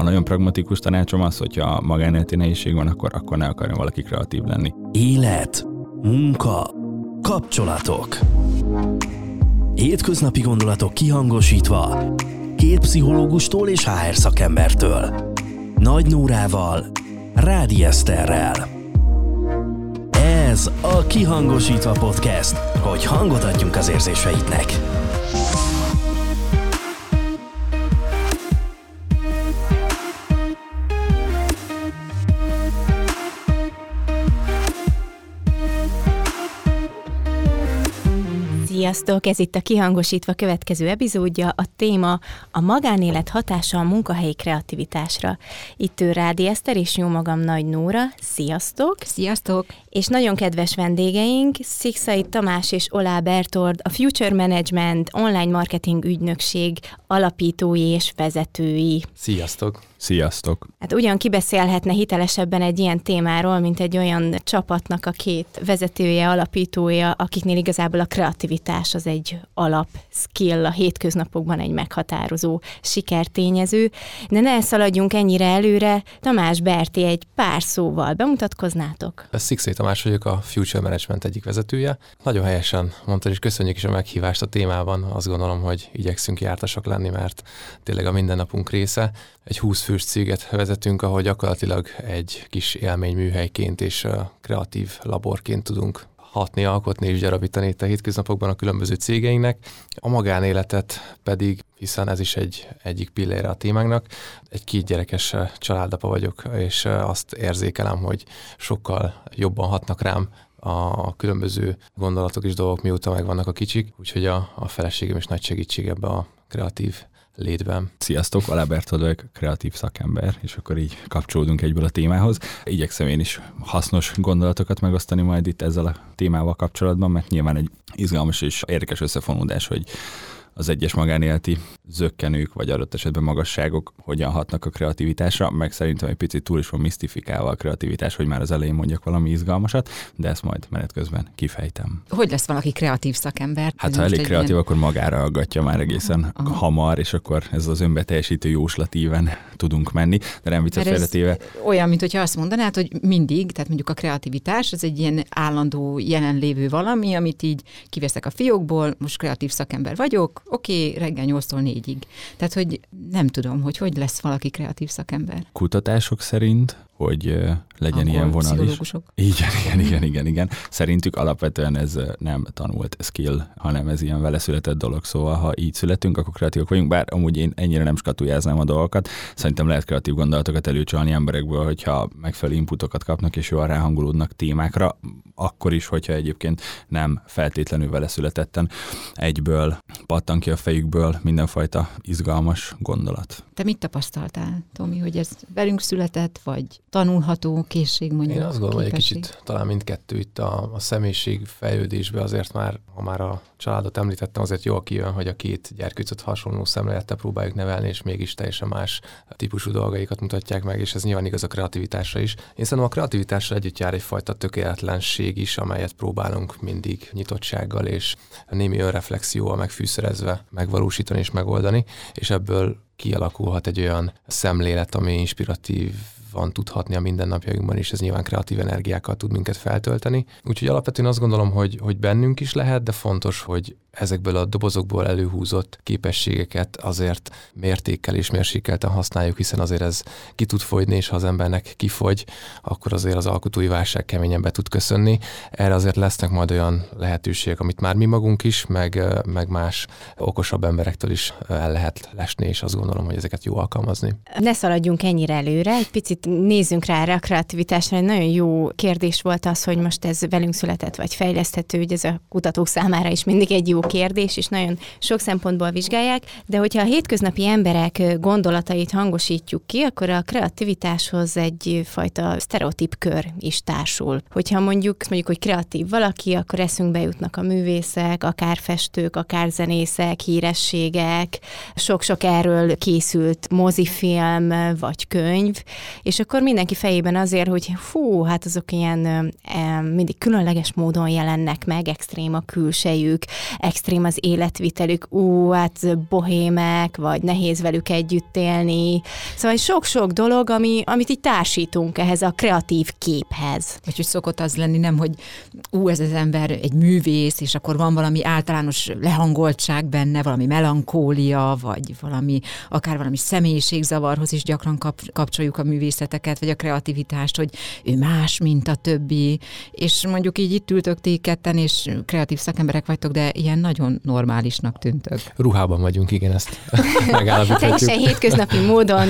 A nagyon pragmatikus tanácsom az, hogyha magánéleti nehézség van, akkor, akkor ne akarjon valaki kreatív lenni. Élet, munka, kapcsolatok. Hétköznapi gondolatok kihangosítva, két pszichológustól és HR szakembertől. Nagy Nórával, Rádi Eszterrel. Ez a Kihangosítva Podcast, hogy hangot adjunk az érzéseidnek. Sziasztok! Ez itt a Kihangosítva következő epizódja. A téma a magánélet hatása a munkahelyi kreativitásra. Itt ő Rádi Eszter és jó magam Nagy Nóra. Sziasztok! Sziasztok! És nagyon kedves vendégeink, Szikszai Tamás és Olá Bertord, a Future Management online marketing ügynökség alapítói és vezetői. Sziasztok! Sziasztok! Hát ugyan kibeszélhetne hitelesebben egy ilyen témáról, mint egy olyan csapatnak a két vezetője, alapítója, akiknél igazából a kreativitás az egy alap skill, a hétköznapokban egy meghatározó sikertényező. De ne szaladjunk ennyire előre. Tamás Berti egy pár szóval bemutatkoznátok? Szikszé Tamás vagyok, a Future Management egyik vezetője. Nagyon helyesen mondtad, és köszönjük is a meghívást a témában. Azt gondolom, hogy igyekszünk jártasak lenni, mert tényleg a mindennapunk része. Egy 20 fős céget vezetünk, ahol gyakorlatilag egy kis élményműhelyként és kreatív laborként tudunk hatni, alkotni és gyarapítani itt a hétköznapokban a különböző cégeinknek. A magánéletet pedig, hiszen ez is egy egyik pillére a témánknak, egy két gyerekes családapa vagyok, és azt érzékelem, hogy sokkal jobban hatnak rám a különböző gondolatok és dolgok, mióta megvannak a kicsik, úgyhogy a, a feleségem is nagy segítség ebbe a kreatív létben. Sziasztok, Alabert vagyok, kreatív szakember, és akkor így kapcsolódunk egyből a témához. Igyekszem én is hasznos gondolatokat megosztani majd itt ezzel a témával kapcsolatban, mert nyilván egy izgalmas és érdekes összefonódás, hogy az egyes magánéleti zöggenők, vagy adott esetben magasságok hogyan hatnak a kreativitásra, meg szerintem egy picit túl is van misztifikálva a kreativitás, hogy már az elején mondjak valami izgalmasat, de ezt majd menet közben kifejtem. Hogy lesz valaki kreatív szakember? Hát ha elég kreatív, ilyen... akkor magára aggatja már egészen Aha. hamar, és akkor ez az önbeteljesítő jóslatíven tudunk menni, de nem viccet félretéve. Olyan, mint hogyha azt mondanád, hogy mindig, tehát mondjuk a kreativitás, ez egy ilyen állandó jelenlévő valami, amit így kiveszek a fiókból, most kreatív szakember vagyok, oké, reggel 8-tól 4-ig. Tehát, hogy nem tudom, hogy hogy lesz valaki kreatív szakember. Kutatások szerint hogy legyen Angol ilyen vonal is. Igen, igen, igen, igen, igen. Szerintük alapvetően ez nem tanult skill, hanem ez ilyen vele született dolog, szóval ha így születünk, akkor kreatívak vagyunk, bár amúgy én ennyire nem skatujáznám a dolgokat. Szerintem lehet kreatív gondolatokat előcsalni emberekből, hogyha megfelelő inputokat kapnak és jól ráhangolódnak témákra, akkor is, hogyha egyébként nem feltétlenül vele születetten egyből pattan ki a fejükből mindenfajta izgalmas gondolat. Te mit tapasztaltál, Tomi, hogy ez velünk született, vagy tanulható készség mondjuk? Én azt gondolom, hogy egy kicsit talán mindkettő itt a, a személyiség fejlődésbe azért már, ha már a családot említettem, azért jól kijön, hogy a két gyerkőcöt hasonló szemlélettel próbáljuk nevelni, és mégis teljesen más típusú dolgaikat mutatják meg, és ez nyilván igaz a kreativitásra is. Én szerintem a kreativitással együtt jár egyfajta tökéletlenség is, amelyet próbálunk mindig nyitottsággal és némi önreflexióval megfűszerezve megvalósítani és megoldani, és ebből kialakulhat egy olyan szemlélet, ami inspiratív van tudhatni a mindennapjainkban, és ez nyilván kreatív energiákkal tud minket feltölteni. Úgyhogy alapvetően azt gondolom, hogy, hogy bennünk is lehet, de fontos, hogy ezekből a dobozokból előhúzott képességeket azért mértékkel és mérsékelten használjuk, hiszen azért ez ki tud fogyni, és ha az embernek kifogy, akkor azért az alkotói válság keményen be tud köszönni. Erre azért lesznek majd olyan lehetőségek, amit már mi magunk is, meg, meg más okosabb emberektől is el lehet lesni, és azt gondolom, hogy ezeket jó alkalmazni. Ne szaladjunk ennyire előre, egy picit nézzünk rá erre a kreativitásra. Egy nagyon jó kérdés volt az, hogy most ez velünk született, vagy fejleszthető, hogy ez a kutatók számára is mindig egy jó kérdés, és nagyon sok szempontból vizsgálják, de hogyha a hétköznapi emberek gondolatait hangosítjuk ki, akkor a kreativitáshoz egyfajta sztereotíp kör is társul. Hogyha mondjuk, mondjuk, hogy kreatív valaki, akkor eszünkbe jutnak a művészek, akár festők, akár zenészek, hírességek, sok-sok erről készült mozifilm vagy könyv, és akkor mindenki fejében azért, hogy fú, hát azok ilyen mindig különleges módon jelennek meg, extrém a külsejük, extrém az életvitelük, ú, hát bohémek, vagy nehéz velük együtt élni. Szóval sok-sok dolog, ami, amit így társítunk ehhez a kreatív képhez. Vagy hogy szokott az lenni, nem, hogy ú, ez az ember egy művész, és akkor van valami általános lehangoltság benne, valami melankólia, vagy valami, akár valami személyiségzavarhoz is gyakran kap, kapcsoljuk a művészeteket, vagy a kreativitást, hogy ő más, mint a többi, és mondjuk így itt ültök ti ketten, és kreatív szakemberek vagytok, de ilyen nagyon normálisnak tűntök. Ruhában vagyunk, igen, ezt megállapíthatjuk. Teljesen hétköznapi módon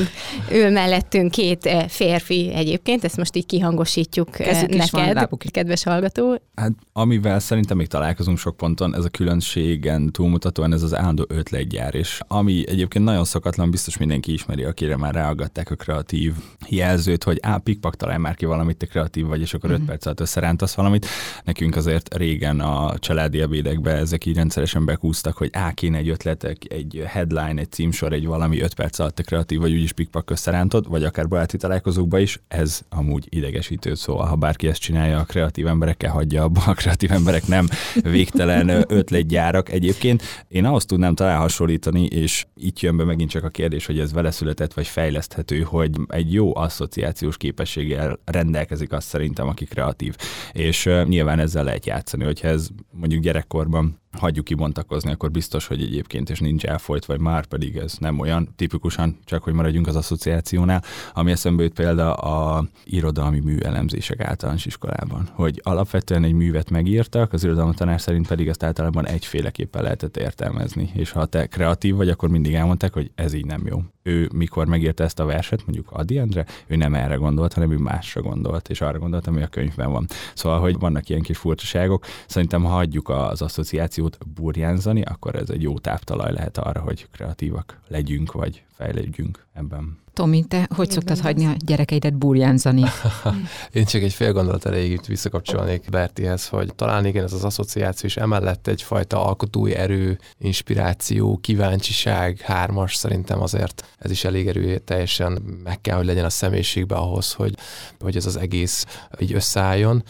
ül mellettünk két eh, férfi egyébként, ezt most így kihangosítjuk eh, Kezük neked, van, kedves hallgató. Hát amivel szerintem még találkozunk sok ponton, ez a különbségen túlmutatóan ez az állandó ötletgyár, és ami egyébként nagyon szokatlan, biztos mindenki ismeri, akire már ráaggatták a kreatív jelzőt, hogy á, pikpak talál már ki valamit, te kreatív vagy, és akkor mm. öt perc alatt összerántasz valamit. Nekünk azért régen a családi ebédekbe ezek így rendszeresen bekúztak, hogy á, kéne egy ötletek, egy headline, egy címsor, egy valami öt perc alatt te kreatív vagy, úgyis pikpak összerántod, vagy akár baráti találkozókba is, ez amúgy idegesítő, szóval ha bárki ezt csinálja, a kreatív emberekkel hagyja abba, a kreatív emberek nem végtelen ötletgyárak. Egyébként én ahhoz tudnám talán hasonlítani, és itt jön be megint csak a kérdés, hogy ez vele született vagy fejleszthető, hogy egy jó asszociációs képességgel rendelkezik azt szerintem, aki kreatív. És nyilván ezzel lehet játszani, hogyha ez mondjuk gyerekkorban hagyjuk kibontakozni, akkor biztos, hogy egyébként és nincs elfolyt, vagy már pedig ez nem olyan tipikusan, csak hogy maradjunk az asszociációnál, ami eszembe jut példa a irodalmi műelemzések általános iskolában, hogy alapvetően egy művet megírtak, az irodalmi tanár szerint pedig ezt általában egyféleképpen lehetett értelmezni, és ha te kreatív vagy, akkor mindig elmondták, hogy ez így nem jó. Ő mikor megírta ezt a verset, mondjuk Adi Endre, ő nem erre gondolt, hanem ő másra gondolt, és arra gondolt, ami a könyvben van. Szóval, hogy vannak ilyen kis furcsaságok, szerintem ha hagyjuk az asszociációt, burjánzani, akkor ez egy jó táptalaj lehet arra, hogy kreatívak legyünk, vagy fejlődjünk ebben. Tomi, te hogy Én szoktad hagyni a gyerekeidet burjánzani? Én csak egy fél gondolat elég itt visszakapcsolnék Bertihez, hogy talán igen, ez az asszociáció, és emellett egyfajta alkotói erő, inspiráció, kíváncsiság, hármas szerintem azért ez is elég erő, teljesen meg kell, hogy legyen a személyiségbe ahhoz, hogy, hogy ez az egész így összeálljon.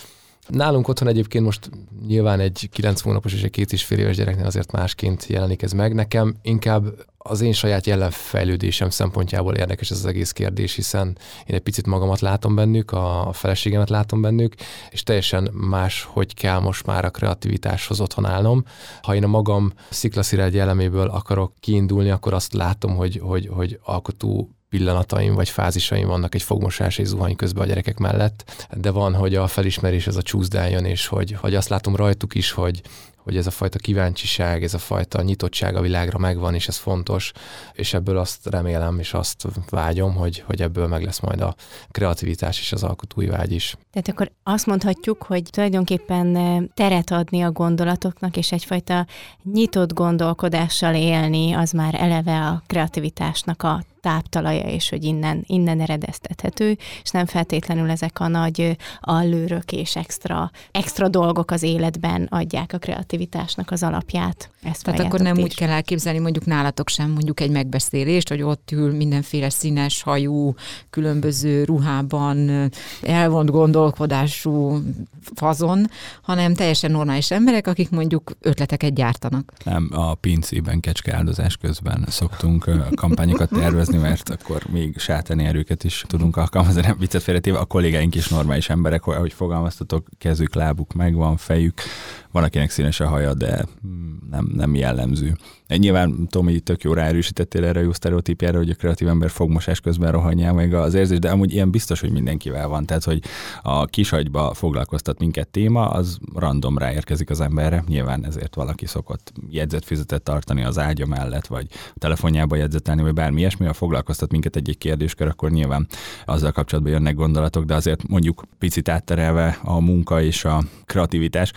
Nálunk otthon egyébként most nyilván egy 9 hónapos és egy két és fél éves gyereknél azért másként jelenik ez meg. Nekem inkább az én saját jelenfejlődésem szempontjából érdekes ez az egész kérdés, hiszen én egy picit magamat látom bennük, a feleségemet látom bennük, és teljesen más, hogy kell most már a kreativitáshoz otthon állnom. Ha én a magam sziklaszirágy eleméből akarok kiindulni, akkor azt látom, hogy, hogy, hogy alkotó pillanataim vagy fázisaim vannak egy fogmosás és zuhany közben a gyerekek mellett, de van, hogy a felismerés ez a csúszdáljon, és hogy, hogy azt látom rajtuk is, hogy, hogy ez a fajta kíváncsiság, ez a fajta nyitottság a világra megvan, és ez fontos, és ebből azt remélem, és azt vágyom, hogy, hogy ebből meg lesz majd a kreativitás és az alkotói vágy is. Tehát akkor azt mondhatjuk, hogy tulajdonképpen eh, teret adni a gondolatoknak, és egyfajta nyitott gondolkodással élni, az már eleve a kreativitásnak a táptalaja, és hogy innen, innen eredeztethető, és nem feltétlenül ezek a nagy allőrök és extra, extra dolgok az életben adják a kreativitásnak az alapját. Ezt Tehát akkor nem is. úgy kell elképzelni mondjuk nálatok sem mondjuk egy megbeszélést, hogy ott ül mindenféle színes hajú, különböző ruhában, elvont gondolkodású fazon, hanem teljesen normális emberek, akik mondjuk ötleteket gyártanak. Nem, a pincében kecskeáldozás közben szoktunk kampányokat tervezni, alkalmazni, mert akkor még sátáni erőket is tudunk alkalmazni, nem viccet félretéve, a kollégáink is normális emberek, ahogy fogalmaztatok, kezük, lábuk megvan, fejük, van, akinek színes a haja, de nem, nem jellemző. Nyilván Tomi tök jó ráerősítettél erre a jó sztereotípjára, hogy a kreatív ember fogmosás közben rohanjál meg az érzés, de amúgy ilyen biztos, hogy mindenkivel van. Tehát, hogy a kisagyba foglalkoztat minket téma, az random ráérkezik az emberre. Nyilván ezért valaki szokott jegyzetfizetet tartani az ágya mellett, vagy a telefonjába jegyzetelni, vagy bármi ilyesmi, ha foglalkoztat minket egy-egy kérdéskör, akkor nyilván azzal kapcsolatban jönnek gondolatok, de azért mondjuk picit átterelve a munka és a kreativitás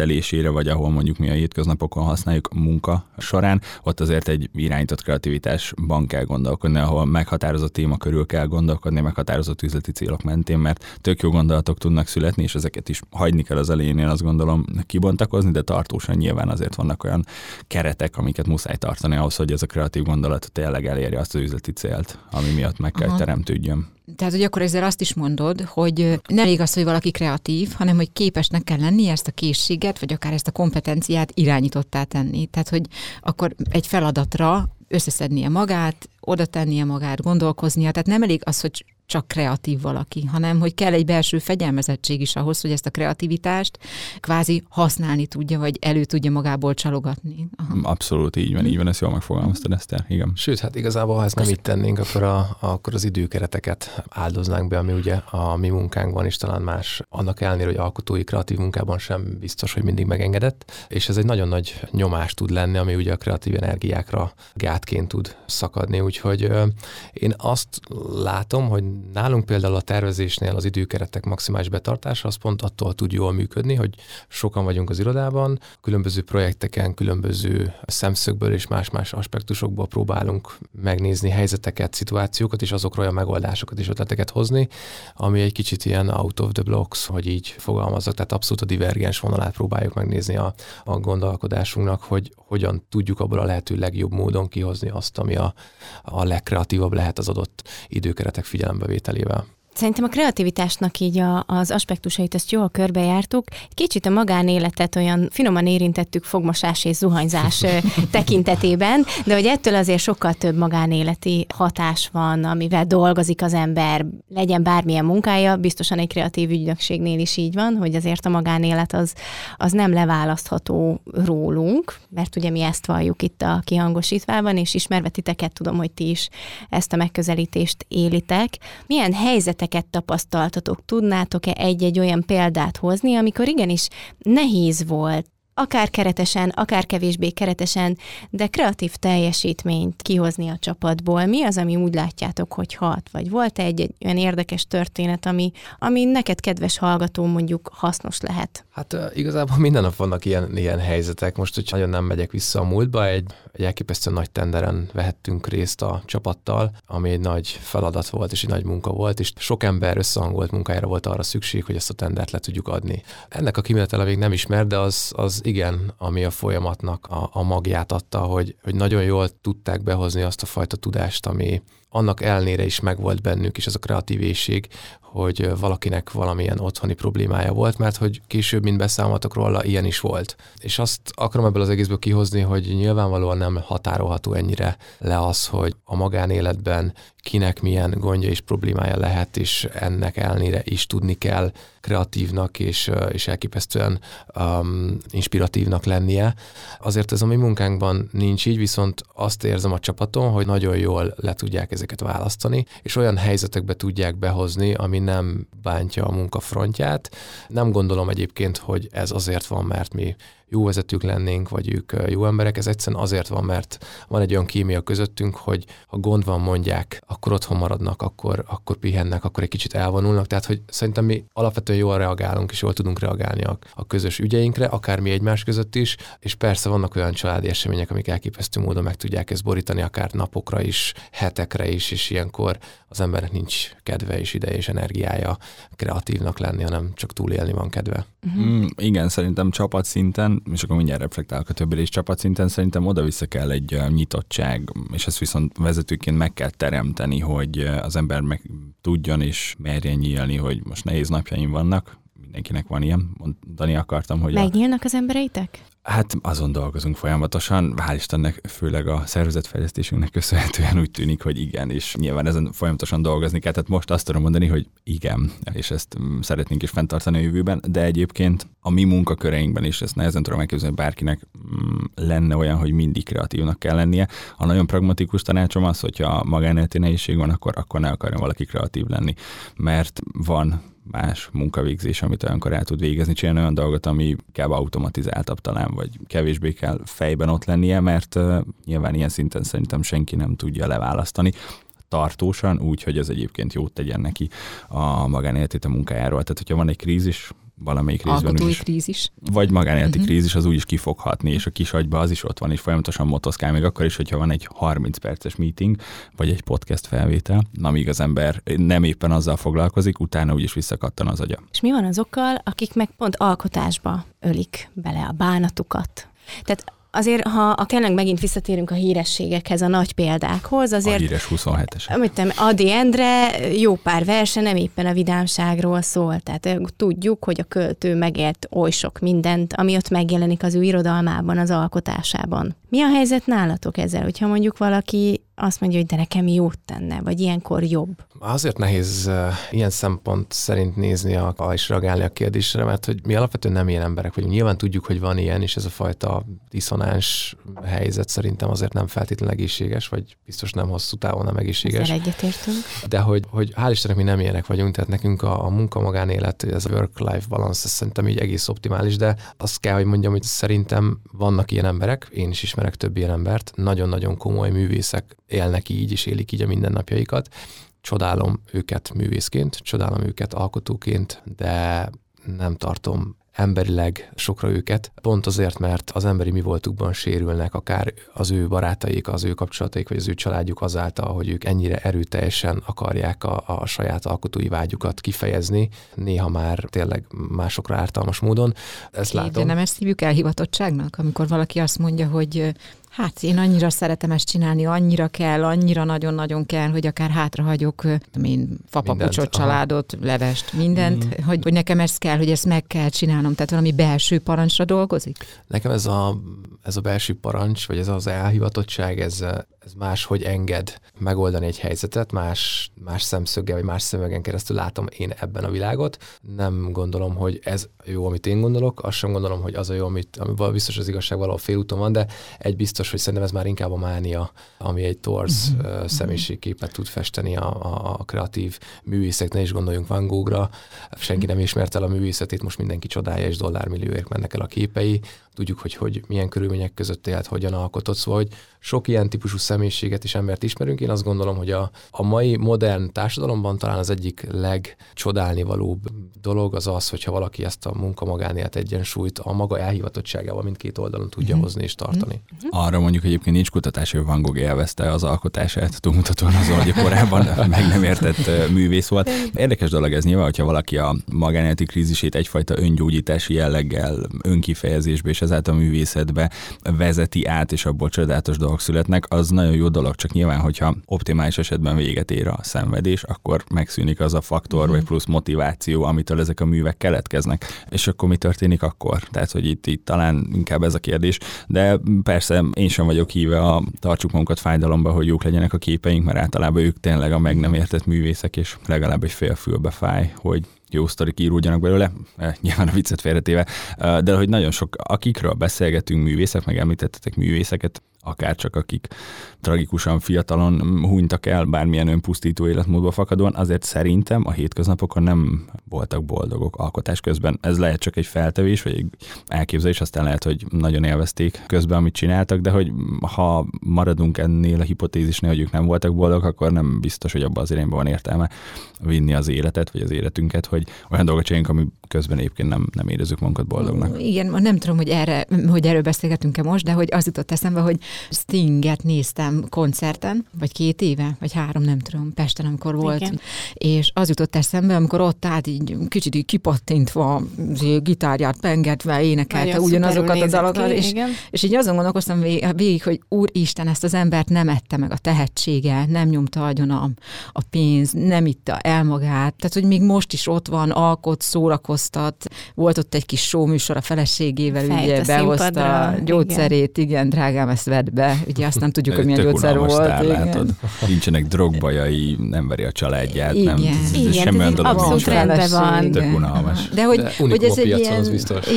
szüretelésére, vagy ahol mondjuk mi a hétköznapokon használjuk munka során, ott azért egy irányított kreativitásban kell gondolkodni, ahol meghatározott téma körül kell gondolkodni, meghatározott üzleti célok mentén, mert tök jó gondolatok tudnak születni, és ezeket is hagyni kell az elején, én azt gondolom kibontakozni, de tartósan nyilván azért vannak olyan keretek, amiket muszáj tartani ahhoz, hogy ez a kreatív gondolat tényleg elérje azt az üzleti célt, ami miatt meg kell Aha. teremtődjön Tehát, hogy akkor ezzel azt is mondod, hogy nem elég az, hogy valaki kreatív, hanem hogy képesnek kell lenni ezt a készséget, vagy akár ezt a kompetenciát irányítottá tenni. Tehát, hogy akkor egy feladatra összeszednie magát, oda tennie magát, gondolkoznia. Tehát nem elég az, hogy csak kreatív valaki, hanem hogy kell egy belső fegyelmezettség is ahhoz, hogy ezt a kreativitást kvázi használni tudja, vagy elő tudja magából csalogatni. Aha. Abszolút így van, így van, ezt jól megfogalmaztad, Eszter, igen. Sőt, hát igazából, ha ezt nem így tennénk, akkor, a, akkor az időkereteket áldoznánk be, ami ugye a mi munkánkban is talán más, annak ellenére, hogy alkotói kreatív munkában sem biztos, hogy mindig megengedett, és ez egy nagyon nagy nyomás tud lenni, ami ugye a kreatív energiákra gátként tud szakadni, úgyhogy én azt látom, hogy nálunk például a tervezésnél az időkeretek maximális betartása az pont attól tud jól működni, hogy sokan vagyunk az irodában, különböző projekteken, különböző szemszögből és más-más aspektusokból próbálunk megnézni helyzeteket, szituációkat, és azokról a megoldásokat és ötleteket hozni, ami egy kicsit ilyen out of the blocks, hogy így fogalmazok, tehát abszolút a divergens vonalát próbáljuk megnézni a, a gondolkodásunknak, hogy hogyan tudjuk abból a lehető legjobb módon kihozni azt, ami a, a legkreatívabb lehet az adott időkeretek figyelembe figyelembevételével. Szerintem a kreativitásnak így a, az aspektusait ezt jól körbejártuk. Kicsit a magánéletet olyan finoman érintettük fogmosás és zuhanyzás tekintetében, de hogy ettől azért sokkal több magánéleti hatás van, amivel dolgozik az ember, legyen bármilyen munkája, biztosan egy kreatív ügynökségnél is így van, hogy azért a magánélet az, az nem leválasztható rólunk, mert ugye mi ezt valljuk itt a kihangosítvában, és ismerve titeket tudom, hogy ti is ezt a megközelítést élitek. Milyen helyzetek eseteket tapasztaltatok? Tudnátok-e egy-egy olyan példát hozni, amikor igenis nehéz volt akár keretesen, akár kevésbé keretesen, de kreatív teljesítményt kihozni a csapatból. Mi az, ami úgy látjátok, hogy hat? Vagy volt egy, egy olyan érdekes történet, ami, ami neked, kedves hallgató, mondjuk hasznos lehet? Hát igazából minden nap vannak ilyen, ilyen helyzetek. Most, hogy nagyon nem megyek vissza a múltba, egy, egy elképesztően nagy tenderen vehettünk részt a csapattal, ami egy nagy feladat volt, és egy nagy munka volt, és sok ember összehangolt munkájára volt arra szükség, hogy ezt a tendert le tudjuk adni. Ennek a kimenetele még nem ismer, de az, az igen, ami a folyamatnak a, a magját adta, hogy, hogy nagyon jól tudták behozni azt a fajta tudást, ami, annak elnére is megvolt bennük is ez a kreatív éjség, hogy valakinek valamilyen otthoni problémája volt, mert hogy később, mint beszámoltak róla, ilyen is volt. És azt akarom ebből az egészből kihozni, hogy nyilvánvalóan nem határolható ennyire le az, hogy a magánéletben kinek milyen gondja és problémája lehet, és ennek elnére is tudni kell kreatívnak és, és elképesztően um, inspiratívnak lennie. Azért ez a mi munkánkban nincs így, viszont azt érzem a csapaton, hogy nagyon jól le tudják ezeket választani, és olyan helyzetekbe tudják behozni, ami nem bántja a munkafrontját. Nem gondolom egyébként, hogy ez azért van, mert mi jó vezetők lennénk, vagy ők jó emberek, ez egyszerűen azért van, mert van egy olyan kémia közöttünk, hogy ha gond van, mondják, akkor otthon maradnak, akkor, akkor pihennek, akkor egy kicsit elvonulnak. Tehát, hogy szerintem mi alapvetően jól reagálunk, és jól tudunk reagálni a, a közös ügyeinkre, akár mi egymás között is, és persze vannak olyan családi események, amik elképesztő módon meg tudják ezt borítani, akár napokra is, hetekre is, és ilyenkor az embernek nincs kedve és ideje és energiája kreatívnak lenni, hanem csak túlélni van kedve. Mm, igen, szerintem csapatszinten, és akkor mindjárt reflektálok a többire is, csapatszinten szerintem oda-vissza kell egy nyitottság, és ezt viszont vezetőként meg kell teremteni, hogy az ember meg tudjon és merjen nyílni, hogy most nehéz napjaim vannak, mindenkinek van ilyen, mondani akartam, hogy... Megnyílnak a... az embereitek? Hát azon dolgozunk folyamatosan, hál' Istennek, főleg a szervezetfejlesztésünknek köszönhetően úgy tűnik, hogy igen, és nyilván ezen folyamatosan dolgozni kell, tehát most azt tudom mondani, hogy igen, és ezt mm, szeretnénk is fenntartani a jövőben, de egyébként a mi munkaköreinkben is, ezt nehezen tudom elképzelni, hogy bárkinek mm, lenne olyan, hogy mindig kreatívnak kell lennie. A nagyon pragmatikus tanácsom az, hogyha magánéleti nehézség van, akkor, akkor ne akarjon valaki kreatív lenni, mert van más munkavégzés, amit olyankor el tud végezni, csinálni olyan dolgot, ami kb. automatizáltabb talán, vagy kevésbé kell fejben ott lennie, mert uh, nyilván ilyen szinten szerintem senki nem tudja leválasztani tartósan, úgy, hogy ez egyébként jót tegyen neki a magánéletét a munkájáról. Tehát, hogyha van egy krízis, valamelyik részben is, krízis. Vagy magánéleti uh-huh. krízis, az úgy is kifoghatni, és a kis agyba az is ott van, és folyamatosan motoszkál, még akkor is, hogyha van egy 30 perces meeting, vagy egy podcast felvétel, amíg az ember nem éppen azzal foglalkozik, utána úgyis visszakattan az agya. És mi van azokkal, akik meg pont alkotásba ölik bele a bánatukat? Tehát azért, ha a tényleg megint visszatérünk a hírességekhez, a nagy példákhoz, azért... A híres 27-es. Amit Adi Endre jó pár verse nem éppen a vidámságról szól, tehát tudjuk, hogy a költő megélt oly sok mindent, ami ott megjelenik az ő irodalmában, az alkotásában. Mi a helyzet nálatok ezzel, hogyha mondjuk valaki azt mondja, hogy de nekem jót tenne, vagy ilyenkor jobb? Azért nehéz uh, ilyen szempont szerint nézni a, a, és reagálni a kérdésre, mert hogy mi alapvetően nem ilyen emberek vagyunk. Nyilván tudjuk, hogy van ilyen, és ez a fajta diszonáns helyzet szerintem azért nem feltétlenül egészséges, vagy biztos nem hosszú távon nem egészséges. Ezzel egyetértünk. De hogy, hogy hál' Istennek mi nem ilyenek vagyunk, tehát nekünk a, a munka-magánélet, ez a work-life balance, ez szerintem így egész optimális, de azt kell, hogy mondjam, hogy szerintem vannak ilyen emberek, én is ismerek több ilyen embert, nagyon-nagyon komoly művészek, élnek így, és élik így a mindennapjaikat. Csodálom őket művészként, csodálom őket alkotóként, de nem tartom emberileg sokra őket, pont azért, mert az emberi mi voltukban sérülnek, akár az ő barátaik, az ő kapcsolataik, vagy az ő családjuk azáltal, hogy ők ennyire erőteljesen akarják a, a saját alkotói vágyukat kifejezni, néha már tényleg másokra ártalmas módon. Ezt látom. De nem ezt hívjuk elhivatottságnak, amikor valaki azt mondja, hogy Hát én annyira szeretem ezt csinálni, annyira kell, annyira nagyon-nagyon kell, hogy akár hátrahagyok, én fapapucsot, családot, aha. levest, mindent, mm. hogy, hogy nekem ezt kell, hogy ezt meg kell csinálnom, tehát valami belső parancsra dolgozik? Nekem ez a, ez a belső parancs, vagy ez az elhivatottság, ez, ez máshogy enged megoldani egy helyzetet, más, más szemszöggel, vagy más szemüvegen keresztül látom én ebben a világot. Nem gondolom, hogy ez jó, amit én gondolok, azt sem gondolom, hogy az a jó, amit, ami biztos az igazság valahol félúton van, de egy biztos, hogy szerintem ez már inkább a mánia, ami egy torz uh-huh. személyiségképet tud festeni a, a, a kreatív művészek, ne is gondoljunk Van Gogh-ra, senki nem ismert el a művészetét, most mindenki csodálja, és dollármillióért mennek el a képei, tudjuk, hogy, hogy milyen körülmények között élt, hogyan alkotott, szóval, hogy sok ilyen típusú személyiséget és embert ismerünk. Én azt gondolom, hogy a, a mai modern társadalomban talán az egyik legcsodálnivalóbb dolog az az, hogyha valaki ezt a munka magánélet egyensúlyt a maga elhivatottságával mindkét oldalon tudja mm-hmm. hozni és tartani. Mm-hmm. Arra mondjuk egyébként nincs kutatás, hogy Van Gogh élvezte az alkotását, túlmutatóan azon, hogy korábban meg nem értett művész volt. Érdekes dolog ez nyilván, hogyha valaki a magánéleti krízisét egyfajta öngyógyítási jelleggel, önkifejezésbe és ezáltal a művészetbe vezeti át, és abból csodálatos dolgok születnek, az nagyon jó dolog, csak nyilván, hogyha optimális esetben véget ér a szenvedés, akkor megszűnik az a faktor, mm. vagy plusz motiváció, amitől ezek a művek keletkeznek. És akkor mi történik akkor? Tehát, hogy itt, itt talán inkább ez a kérdés, de persze én sem vagyok híve a tartsuk magunkat fájdalomba, hogy jók legyenek a képeink, mert általában ők tényleg a meg nem értett művészek, és legalább egy fél fáj, hogy jó sztorik íródjanak belőle, eh, nyilván a viccet félretéve, eh, de hogy nagyon sok, akikről beszélgetünk művészek, meg említettetek művészeket, akár csak akik tragikusan fiatalon hunytak el bármilyen önpusztító életmódba fakadóan, azért szerintem a hétköznapokon nem voltak boldogok alkotás közben. Ez lehet csak egy feltevés, vagy egy elképzelés, aztán lehet, hogy nagyon élvezték közben, amit csináltak, de hogy ha maradunk ennél a hipotézisnél, hogy ők nem voltak boldogok, akkor nem biztos, hogy abban az irányban van értelme vinni az életet, vagy az életünket, hogy olyan dolgot csináljunk, ami közben egyébként nem, nem érezzük magunkat boldognak. Igen, nem tudom, hogy, erre, hogy erről beszélgetünk-e most, de hogy az jutott eszembe, hogy Stinget néztem koncerten, vagy két éve, vagy három, nem tudom, Pesten, amikor volt, Igen. és az jutott eszembe, amikor ott állt így kicsit így kipattintva, gitárját pengetve, énekelte Nagyon ugyanazokat a dalokat, és, és így azon gondolkoztam végig, hogy úristen, ezt az embert nem ette meg a tehetsége, nem nyomta agyon a, a pénz, nem itta el magát, tehát hogy még most is ott van, alkot, szórakoztat, volt ott egy kis műsor a feleségével, Fejt ugye a behozta a gyógyszerét, igen. igen, drágám, ezt vedd be, ugye azt nem tudjuk, hogy milyen gyógyszer volt. Tár, igen. Látod? Nincsenek drogbajai, nem veri a családját, igen. nem igen, semmi olyan dolog abszolút rendben van. Tök unalmas. De hogy, De hogy ez egy ilyen,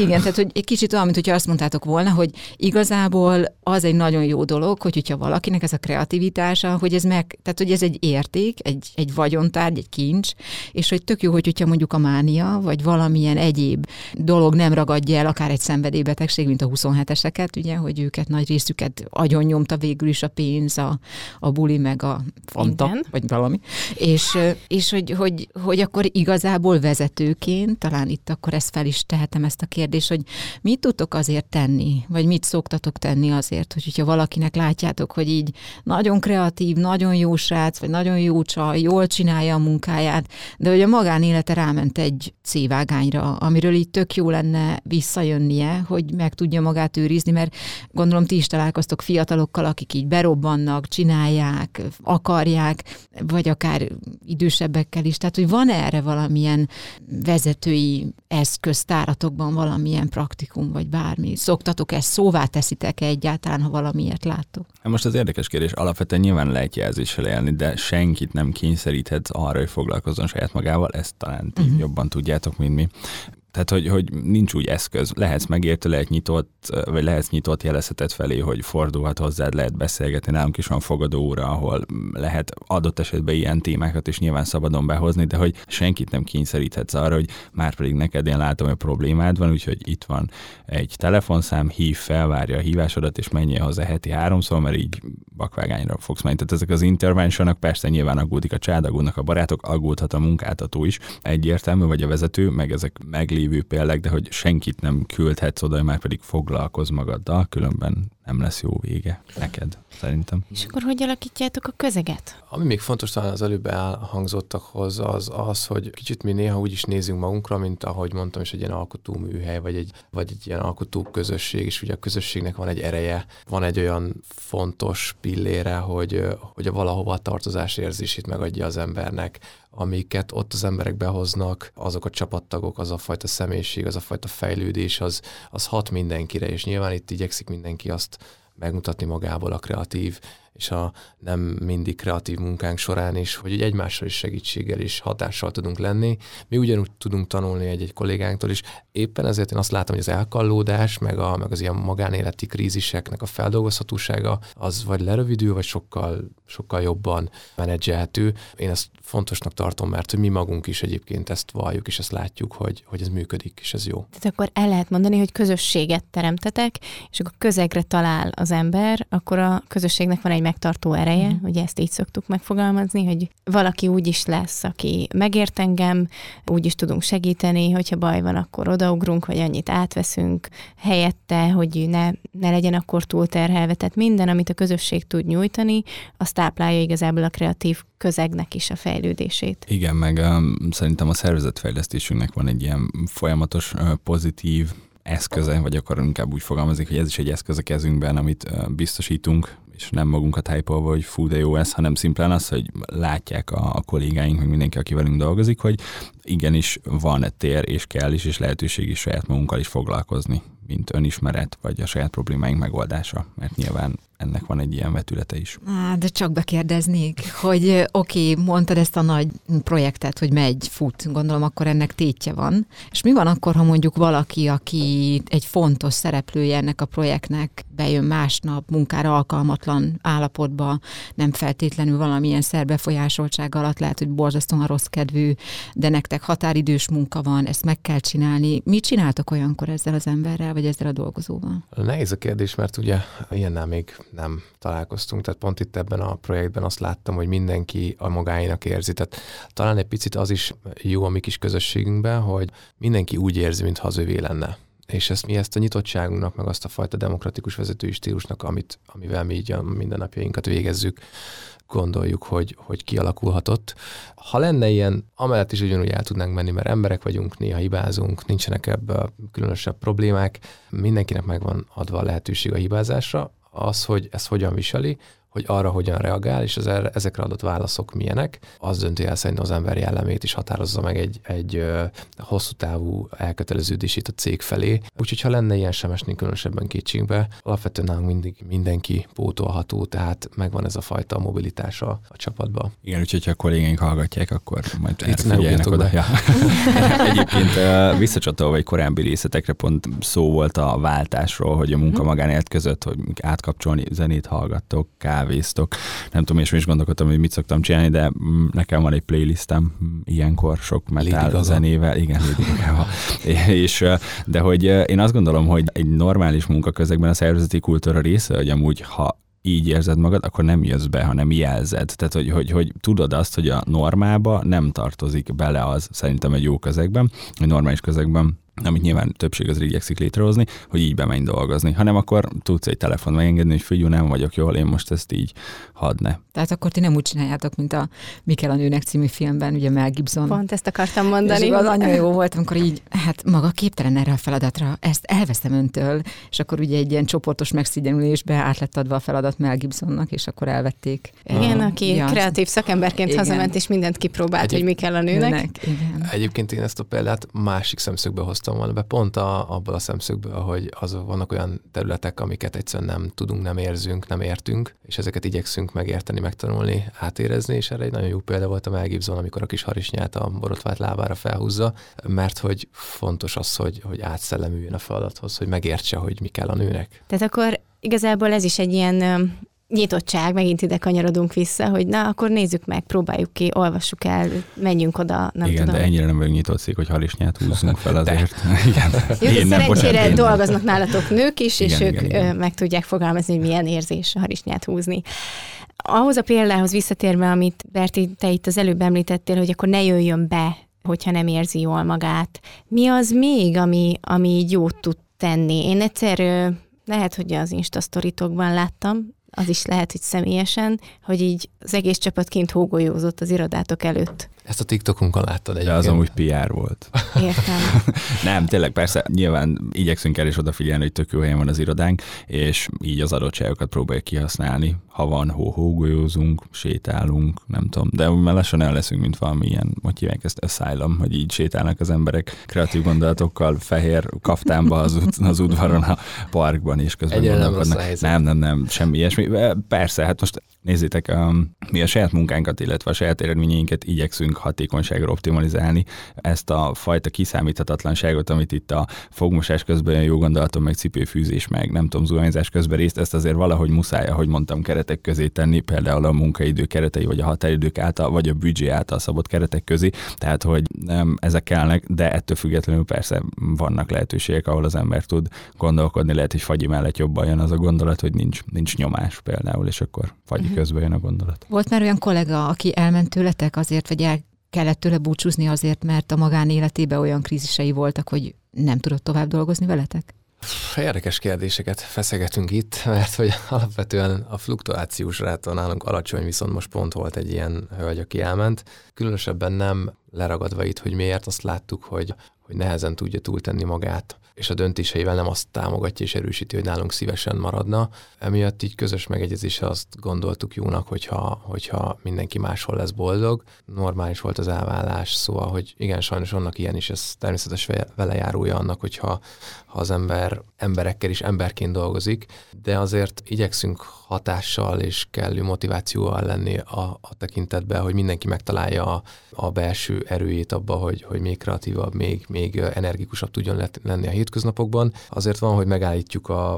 igen, tehát hogy egy kicsit olyan, mint hogyha azt mondtátok volna, hogy igazából az egy nagyon jó dolog, hogy hogyha valakinek ez a kreativitása, hogy ez meg, tehát hogy ez egy érték, egy, egy vagyontárgy, egy kincs, és hogy tök jó, hogy hogyha mondjuk a mánia, vagy valamilyen egyéb dolog nem ragadja el, akár egy szenvedélybetegség, mint a 27-eseket, ugye, hogy őket nagy részüket agyon nyomta végül is a pénz, a, a buli, meg a fanta, Igen. vagy valami. És, és hogy, hogy, hogy akkor igazából vezetőként, talán itt akkor ezt fel is tehetem ezt a kérdést, hogy mit tudtok azért tenni, vagy mit szoktatok tenni azért, hogy hogyha valakinek látjátok, hogy így nagyon kreatív, nagyon jó srác, vagy nagyon jó csaj, jól csinálja a munkáját, de hogy a magánélete ráment egy C irányra, amiről így tök jó lenne visszajönnie, hogy meg tudja magát őrizni, mert gondolom ti is találkoztok fiatalokkal, akik így berobbannak, csinálják, akarják, vagy akár idősebbekkel is. Tehát, hogy van erre valamilyen vezetői eszköztáratokban valamilyen praktikum, vagy bármi? Szoktatok ezt szóvá teszitek -e egyáltalán, ha valamiért láttok? Hát most az érdekes kérdés, alapvetően nyilván lehet jelzéssel élni, de senkit nem kényszeríthetsz arra, hogy foglalkozzon saját magával, ezt talán uh-huh. jobban tudjátok, mint mi. me. Tehát, hogy, hogy nincs úgy eszköz. Lehetsz megértő, lehet nyitott, vagy lehetsz nyitott jelezheted felé, hogy fordulhat hozzád, lehet beszélgetni. Nálunk is van fogadó óra, ahol lehet adott esetben ilyen témákat is nyilván szabadon behozni, de hogy senkit nem kényszeríthetsz arra, hogy már pedig neked én látom, hogy problémád van, úgyhogy itt van egy telefonszám, hív, felvárja a hívásodat, és menjél hozzá heti háromszor, mert így bakvágányra fogsz menni. Tehát ezek az interventionok persze nyilván aggódik a csád, aggódnak a barátok, aggódhat a munkáltató is egyértelmű, vagy a vezető, meg ezek meglévő lévő példák, de hogy senkit nem küldhetsz oda, már pedig foglalkoz magaddal, különben nem lesz jó vége neked, szerintem. És akkor hogy alakítjátok a közeget? Ami még fontos talán az előbb elhangzottakhoz, az az, hogy kicsit mi néha úgy is nézünk magunkra, mint ahogy mondtam is, egy ilyen alkotó műhely, vagy egy, vagy egy ilyen alkotó közösség, és ugye a közösségnek van egy ereje, van egy olyan fontos pillére, hogy, hogy a valahova a tartozás érzését megadja az embernek, amiket ott az emberek behoznak, azok a csapattagok, az a fajta személyiség, az a fajta fejlődés, az, az hat mindenkire, és nyilván itt igyekszik mindenki azt megmutatni magából a kreatív és a nem mindig kreatív munkánk során is, hogy egymással is segítséggel és hatással tudunk lenni. Mi ugyanúgy tudunk tanulni egy-egy kollégánktól is. Éppen ezért én azt látom, hogy az elkallódás, meg, a, meg az ilyen magánéleti kríziseknek a feldolgozhatósága az vagy lerövidül, vagy sokkal, sokkal jobban menedzselhető. Én ezt fontosnak tartom, mert mi magunk is egyébként ezt valljuk, és ezt látjuk, hogy, hogy ez működik, és ez jó. Tehát akkor el lehet mondani, hogy közösséget teremtetek, és akkor közegre talál az ember, akkor a közösségnek van egy megtartó ereje, mm. ugye ezt így szoktuk megfogalmazni, hogy valaki úgy is lesz, aki megért engem, úgy is tudunk segíteni, hogyha baj van, akkor odaugrunk, vagy annyit átveszünk helyette, hogy ne, ne legyen akkor túlterhelve. Tehát minden, amit a közösség tud nyújtani, az táplálja igazából a kreatív közegnek is a fejlődését. Igen, meg um, szerintem a szervezetfejlesztésünknek van egy ilyen folyamatos uh, pozitív eszköze, vagy akkor inkább úgy fogalmazik, hogy ez is egy eszköz a kezünkben, amit biztosítunk és nem magunkat hype hogy fú, de jó ez, hanem szimplán az, hogy látják a, a kollégáink, meg mindenki, aki velünk dolgozik, hogy igenis van tér, és kell is, és lehetőség is saját magunkkal is foglalkozni, mint önismeret, vagy a saját problémáink megoldása, mert nyilván ennek van egy ilyen vetülete is. Á, de csak bekérdeznék, hogy oké, okay, mondtad ezt a nagy projektet, hogy megy, fut, gondolom akkor ennek tétje van. És mi van akkor, ha mondjuk valaki, aki egy fontos szereplője ennek a projektnek, bejön másnap munkára alkalmatlan állapotba, nem feltétlenül valamilyen szerbefolyásoltság alatt, lehet, hogy borzasztóan rossz kedvű, de nektek határidős munka van, ezt meg kell csinálni. Mit csináltok olyankor ezzel az emberrel, vagy ezzel a dolgozóval? Nehéz a kérdés, mert ugye ilyennel még nem találkoztunk, tehát pont itt ebben a projektben azt láttam, hogy mindenki a magáinak érzi. Tehát talán egy picit az is jó a mi kis közösségünkben, hogy mindenki úgy érzi, mintha az övé lenne. És ezt mi ezt a nyitottságunknak, meg azt a fajta demokratikus vezetői stílusnak, amit, amivel mi így a mindennapjainkat végezzük, gondoljuk, hogy, hogy kialakulhatott. Ha lenne ilyen, amellett is ugyanúgy el tudnánk menni, mert emberek vagyunk, néha hibázunk, nincsenek ebbe különösebb problémák, mindenkinek megvan adva a lehetőség a hibázásra, az, hogy ezt hogyan viseli, hogy arra hogyan reagál, és az erre, ezekre adott válaszok milyenek, az dönti el szerintem az ember jellemét is határozza meg egy, egy hosszú távú elköteleződését a cég felé. Úgyhogy ha lenne ilyen sem esnénk különösebben kétségbe, alapvetően nálunk mindig mindenki pótolható, tehát megvan ez a fajta mobilitás a, a csapatba. Igen, úgyhogy ha a kollégáink hallgatják, akkor majd Itt figyeljenek oda. Ja. Egyébként visszacsatolva egy korábbi részletekre pont szó volt a váltásról, hogy a munka mhm. magánélet között, hogy átkapcsolni zenét hallgattok, kávé kávéztok. Nem tudom, és is gondolkodtam, hogy mit szoktam csinálni, de mm, nekem van egy playlistem mm, ilyenkor sok metal zenével. Igen, és, de hogy én azt gondolom, hogy egy normális munkaközegben a szervezeti kultúra része, hogy amúgy ha így érzed magad, akkor nem jössz be, hanem jelzed. Tehát, hogy, hogy, hogy tudod azt, hogy a normába nem tartozik bele az, szerintem egy jó közegben, egy normális közegben amit nyilván többség az igyekszik létrehozni, hogy így bemenj dolgozni. Hanem akkor tudsz egy telefon megengedni, hogy figyelj, nem vagyok jól, én most ezt így hadd ne. Tehát akkor ti nem úgy csináljátok, mint a Mikel a nőnek című filmben, ugye Mel Gibson. Pont ezt akartam mondani. És az annyira jó volt, amikor így, hát maga képtelen erre a feladatra, ezt elveszem öntől, és akkor ugye egy ilyen csoportos megszigyenülésbe át lett adva a feladat Mel Gibsonnak, és akkor elvették. Igen, a, aki ja, kreatív szakemberként igen. hazament, és mindent kipróbált, Egyéb... hogy mi kell a nőnek. nőnek igen. Egyébként én ezt a példát másik szemszögből hoztam volna be, pont a, abból a szemszögből, hogy az vannak olyan területek, amiket egyszerűen nem tudunk, nem érzünk, nem értünk, és ezeket igyekszünk megérteni, megtanulni, átérezni, és erre egy nagyon jó példa volt a Mel Gibson, amikor a kis harisnyát a borotvált lábára felhúzza, mert hogy fontos az, hogy, hogy átszellemüljön a feladathoz, hogy megértse, hogy mi kell a nőnek. Tehát akkor igazából ez is egy ilyen nyitottság, megint ide kanyarodunk vissza, hogy na, akkor nézzük meg, próbáljuk ki, olvassuk el, menjünk oda, nem Igen, tudom. de ennyire nem vagyunk nyitott szék, hogy harisnyát húzzunk fel azért. Igen. Jó, én nem, szerencsére bocsánat, dolgoznak nálatok nők is, igen, és igen, ők igen. meg tudják fogalmazni, hogy milyen érzés a harisnyát húzni. Ahhoz a példához visszatérve, amit Berti, te itt az előbb említettél, hogy akkor ne jöjjön be, hogyha nem érzi jól magát. Mi az még, ami, ami így jót tud tenni? Én egyszer lehet, hogy az Insta láttam, az is lehet, hogy személyesen, hogy így az egész csapat kint hógolyózott az irodátok előtt. Ezt a TikTokunkon láttad egy. De az amúgy PR volt. Értem. nem, tényleg persze, nyilván igyekszünk el is odafigyelni, hogy tök jó helyen van az irodánk, és így az adottságokat próbáljuk kihasználni. Ha van hó, hógolyózunk, sétálunk, nem tudom, de már lassan el leszünk, mint valami ilyen, hogy hívják ezt asylum, hogy így sétálnak az emberek kreatív gondolatokkal, fehér kaftánba az, ut- az udvaron, a parkban, és közben Egyre gondolkodnak. Nem, nem, nem, nem, semmi ilyesmi. Persze, hát most nézzétek, um, mi a saját munkánkat, illetve a saját eredményeinket igyekszünk hatékonyságra optimalizálni. Ezt a fajta kiszámíthatatlanságot, amit itt a fogmosás közben jó gondolatom, meg cipőfűzés, meg nem tudom, zuhanyzás közben részt, ezt azért valahogy muszáj, ahogy mondtam, keretek közé tenni, például a munkaidő keretei, vagy a határidők által, vagy a büdzsé által szabott keretek közé. Tehát, hogy nem, ezek kellnek, de ettől függetlenül persze vannak lehetőségek, ahol az ember tud gondolkodni, lehet, hogy fagyi mellett jobban jön az a gondolat, hogy nincs, nincs nyomás például, és akkor fagyi uh-huh. közben jön a gondolat. Volt már olyan kollega, aki elment tőletek azért, vagy el kellett tőle búcsúzni azért, mert a magánéletében olyan krízisei voltak, hogy nem tudott tovább dolgozni veletek? Érdekes kérdéseket feszegetünk itt, mert hogy alapvetően a fluktuációs ráta nálunk alacsony, viszont most pont volt egy ilyen hölgy, aki elment. Különösebben nem leragadva itt, hogy miért, azt láttuk, hogy, hogy nehezen tudja túltenni magát és a döntéseivel nem azt támogatja és erősíti, hogy nálunk szívesen maradna. Emiatt így közös megegyezéssel azt gondoltuk jónak, hogyha, hogyha mindenki máshol lesz boldog. Normális volt az elvállás, szóval, hogy igen, sajnos vannak ilyen is, ez természetes vele járója annak, hogyha ha az ember emberekkel is emberként dolgozik, de azért igyekszünk hatással és kellő motivációval lenni a, a tekintetben, hogy mindenki megtalálja a, a belső erőjét abba, hogy, hogy még kreatívabb, még, még energikusabb tudjon lenni a hétköznapokban. Azért van, hogy megállítjuk a,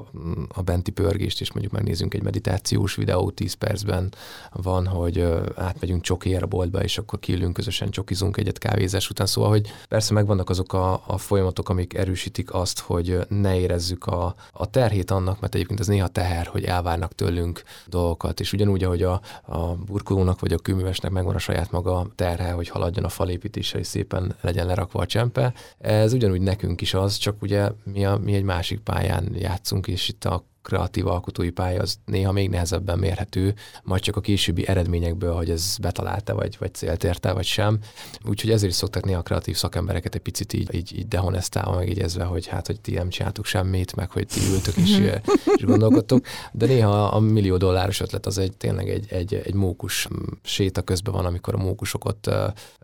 a benti pörgést, és mondjuk megnézzünk egy meditációs videót 10 percben. Van, hogy átmegyünk csokiért boltba, és akkor kiülünk közösen csokizunk egyet kávézás után. Szóval, hogy persze megvannak azok a, a folyamatok, amik erősítik azt, hogy ne érezzük a, a terhét annak, mert egyébként ez néha teher, hogy elvárnak tőlünk dolgokat. És ugyanúgy, ahogy a, a burkolónak vagy a kőművesnek megvan a saját maga terhe, hogy haladjon a falépítése, és szépen legyen lerakva a csempe, ez ugyanúgy nekünk is az, csak ugye mi, a, mi egy másik pályán játszunk, és itt a kreatív alkotói pálya az néha még nehezebben mérhető, majd csak a későbbi eredményekből, hogy ez betalálta, vagy, vagy célt érte, vagy sem. Úgyhogy ezért is szoktak néha a kreatív szakembereket egy picit így, így, így dehonestálva megjegyezve, hogy hát, hogy ti nem csináltuk semmit, meg hogy ti ültök és, és gondolkodtok. De néha a millió dolláros ötlet az egy tényleg egy, egy, egy mókus séta közben van, amikor a mókusok ott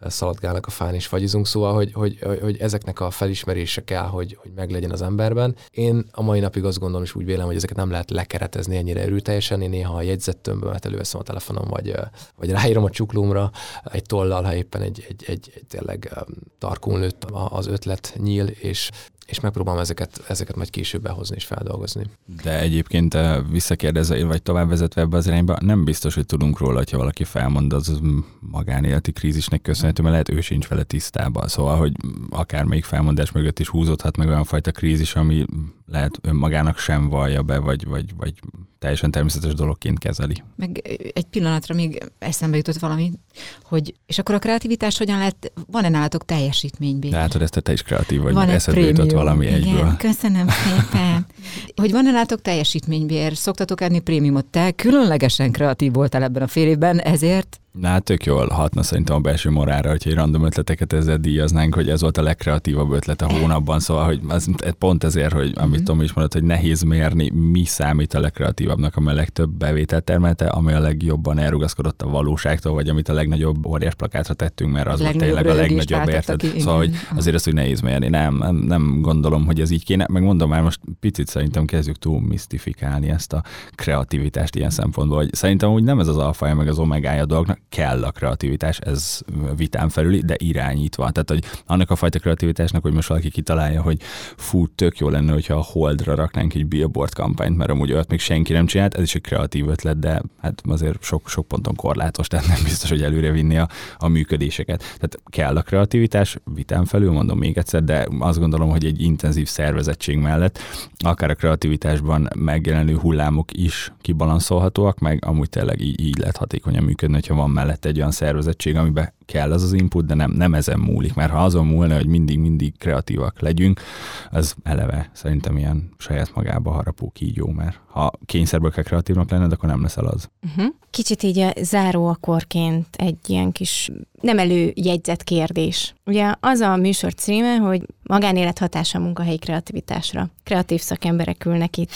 szaladgálnak a fán és fagyizunk, szóval, hogy, hogy, hogy ezeknek a felismerése kell, hogy, hogy meglegyen az emberben. Én a mai napig azt gondolom, és úgy vélem, hogy ezek ezeket nem lehet lekeretezni ennyire erőteljesen. Én néha a jegyzettömbömet előveszem a telefonom, vagy, vagy ráírom a csuklómra egy tollal, ha éppen egy, egy, egy, egy tényleg tarkón lőtt az ötlet nyíl, és és megpróbálom ezeket, ezeket majd később behozni és feldolgozni. De egyébként visszakérdezve, vagy továbbvezetve ebbe az irányba, nem biztos, hogy tudunk róla, hogyha valaki felmond, az magánéleti krízisnek köszönhető, mert lehet ő sincs vele tisztában. Szóval, hogy akármelyik felmondás mögött is húzódhat meg olyan fajta krízis, ami lehet önmagának sem vallja be, vagy, vagy, vagy teljesen természetes dologként kezeli. Meg egy pillanatra még eszembe jutott valami, hogy és akkor a kreativitás hogyan lehet, van-e nálatok teljesítménybér? Látod, ezt te is kreatív vagy, van eszedbe jutott valami Igen, egyből. köszönöm szépen. hogy van-e nálatok teljesítménybér? Szoktatok enni prémiumot? Te különlegesen kreatív voltál ebben a fél évben, ezért Na, hát tök jól hatna szerintem a belső morára, hogyha egy random ötleteket ezzel díjaznánk, hogy ez volt a legkreatívabb ötlet a hónapban, szóval hogy az, pont ezért, hogy amit mm-hmm. Tomi is mondott, hogy nehéz mérni, mi számít a legkreatívabbnak, ami a legtöbb bevételt termelte, ami a legjobban elrugaszkodott a valóságtól, vagy amit a legnagyobb óriás plakátra tettünk, mert az volt tényleg a legnagyobb érted. Szóval, hogy azért azt úgy nehéz mérni. Nem, nem, nem gondolom, hogy ez így kéne. Meg mondom már most picit szerintem kezdjük túl misztifikálni ezt a kreativitást ilyen szempontból, hogy szerintem úgy nem ez az alfaja meg az omegája dolgnak, kell a kreativitás, ez vitán felüli, de irányítva. Tehát, hogy annak a fajta kreativitásnak, hogy most valaki kitalálja, hogy fú, tök jó lenne, hogyha a Holdra raknánk egy billboard kampányt, mert amúgy olyat még senki nem csinált, ez is egy kreatív ötlet, de hát azért sok, sok ponton korlátos, tehát nem biztos, hogy előre vinni a, a működéseket. Tehát kell a kreativitás, vitán felül, mondom még egyszer, de azt gondolom, hogy egy intenzív szervezettség mellett akár a kreativitásban megjelenő hullámok is kibalanszolhatóak, meg amúgy tényleg így, így lehet hatékonyan működni, hogyha van mellett egy olyan szervezettség, amiben kell az az input, de nem, nem ezen múlik, mert ha azon múlna, hogy mindig-mindig kreatívak legyünk, az eleve szerintem ilyen saját magába harapó kígyó, mert ha kényszerből kell kreatívnak lenned, akkor nem leszel az. Uh-huh. Kicsit így a záróakorként egy ilyen kis nem előjegyzett kérdés. Ugye az a műsor címe, hogy magánélet hatása a munkahelyi kreativitásra. Kreatív szakemberek ülnek itt.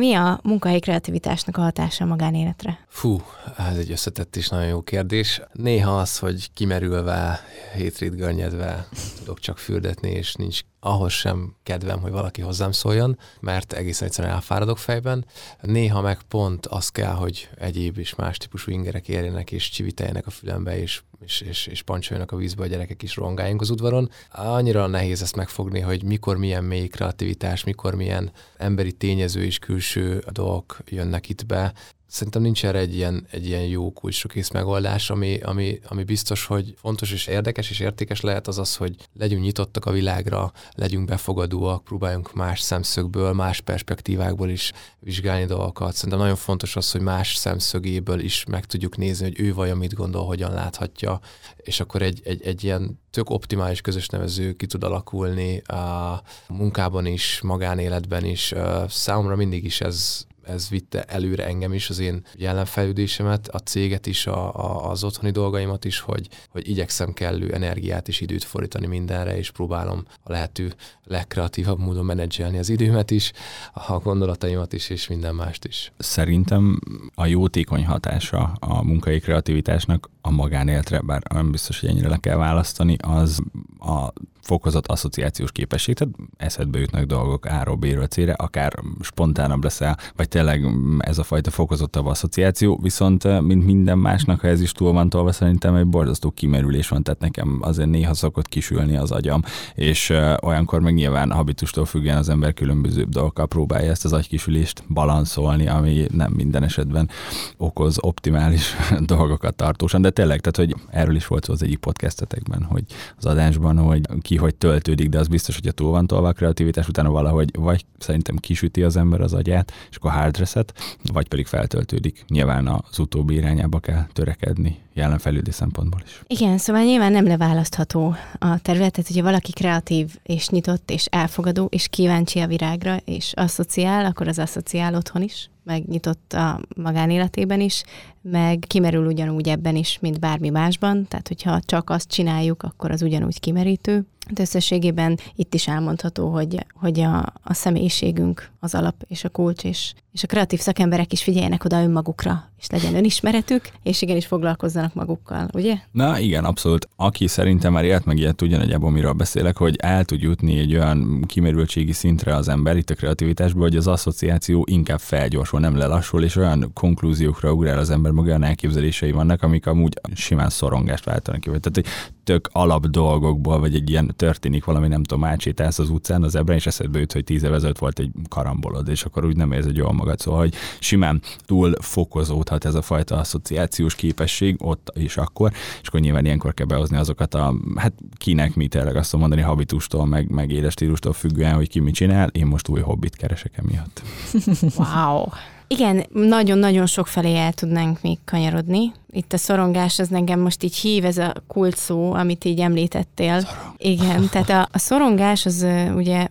Mi a munkahelyi kreativitásnak a hatása a magánéletre? Fú, ez egy összetett és nagyon jó kérdés. Néha az, hogy kimerülve, hétrét görnyedve tudok csak fürdetni, és nincs ahhoz sem kedvem, hogy valaki hozzám szóljon, mert egészen egyszerűen elfáradok fejben. Néha meg pont az kell, hogy egyéb és más típusú ingerek érjenek, és csiviteljenek a fülembe, és, és, és, és pancsoljanak a vízbe, a gyerekek is rongáljunk az udvaron. Annyira nehéz ezt megfogni, hogy mikor milyen mély kreativitás, mikor milyen emberi tényező és külső dolgok jönnek itt be szerintem nincs erre egy ilyen, egy ilyen jó kulcsrokész megoldás, ami, ami, ami biztos, hogy fontos és érdekes és értékes lehet az az, hogy legyünk nyitottak a világra, legyünk befogadóak, próbáljunk más szemszögből, más perspektívákból is vizsgálni dolgokat. Szerintem nagyon fontos az, hogy más szemszögéből is meg tudjuk nézni, hogy ő vajon mit gondol, hogyan láthatja, és akkor egy, egy, egy ilyen tök optimális közös nevező ki tud alakulni a munkában is, magánéletben is. Számomra mindig is ez, ez vitte előre engem is, az én jelenfejlődésemet, a céget is, a, a, az otthoni dolgaimat is, hogy, hogy igyekszem kellő energiát és időt fordítani mindenre, és próbálom a lehető legkreatívabb módon menedzselni az időmet is, a gondolataimat is, és minden mást is. Szerintem a jótékony hatása a munkai kreativitásnak a magánéletre, bár nem biztos, hogy ennyire le kell választani, az a fokozott asszociációs képesség, tehát eszedbe jutnak dolgok A-ról B-ről C-re, akár spontánabb leszel, vagy tényleg ez a fajta fokozottabb asszociáció, viszont mint minden másnak, ha ez is túl van tolva, szerintem egy borzasztó kimerülés van, tehát nekem azért néha szokott kisülni az agyam, és olyankor meg nyilván habitustól függően az ember különböző dolgokkal próbálja ezt az agykisülést balanszolni, ami nem minden esetben okoz optimális dolgokat tartósan, de tényleg, tehát hogy erről is volt szó az egyik podcastetekben, hogy az adásban, hogy ki hogy töltődik, de az biztos, hogy a túl van tolva a kreativitás, utána valahogy vagy szerintem kisüti az ember az agyát, és akkor hard reset, vagy pedig feltöltődik. Nyilván az utóbbi irányába kell törekedni jelenfejlődés szempontból is. Igen, szóval nyilván nem leválasztható a területet, hogyha valaki kreatív és nyitott és elfogadó és kíváncsi a virágra és asszociál, akkor az asszociál otthon is, meg nyitott a magánéletében is, meg kimerül ugyanúgy ebben is, mint bármi másban, tehát hogyha csak azt csináljuk, akkor az ugyanúgy kimerítő. De összességében itt is elmondható, hogy, hogy a, a személyiségünk az alap és a kulcs, és, és a kreatív szakemberek is figyeljenek oda önmagukra, és legyen önismeretük, és igenis foglalkozzanak magukkal, ugye? Na igen, abszolút. Aki szerintem már élt meg ilyet, tudja nagyjából, miről beszélek, hogy el tud jutni egy olyan kimerültségi szintre az ember itt a kreativitásból, hogy az asszociáció inkább felgyorsul, nem lelassul, és olyan konklúziókra ugrál az ember maga, olyan elképzelései vannak, amik amúgy simán szorongást váltanak ki. Tehát, hogy tök alap dolgokból, vagy egy ilyen történik valami, nem tudom, átsétálsz az utcán, az ebben, és eszedbe jut, hogy tíz éve volt egy karambolod, és akkor úgy nem érzed jól magad. Szóval, hogy simán túl fokozódhat ez a fajta asszociációs képesség ott is akkor, és akkor nyilván ilyenkor kell behozni azokat a, hát kinek mi tényleg azt mondani, habitustól, meg, meg élestílustól függően, hogy ki mit csinál, én most új hobbit keresek emiatt. wow! Igen, nagyon-nagyon sok felé el tudnánk még kanyarodni. Itt a szorongás az nekem most így hív, ez a kult szó, amit így említettél. Szorong. Igen, tehát a, a szorongás az ugye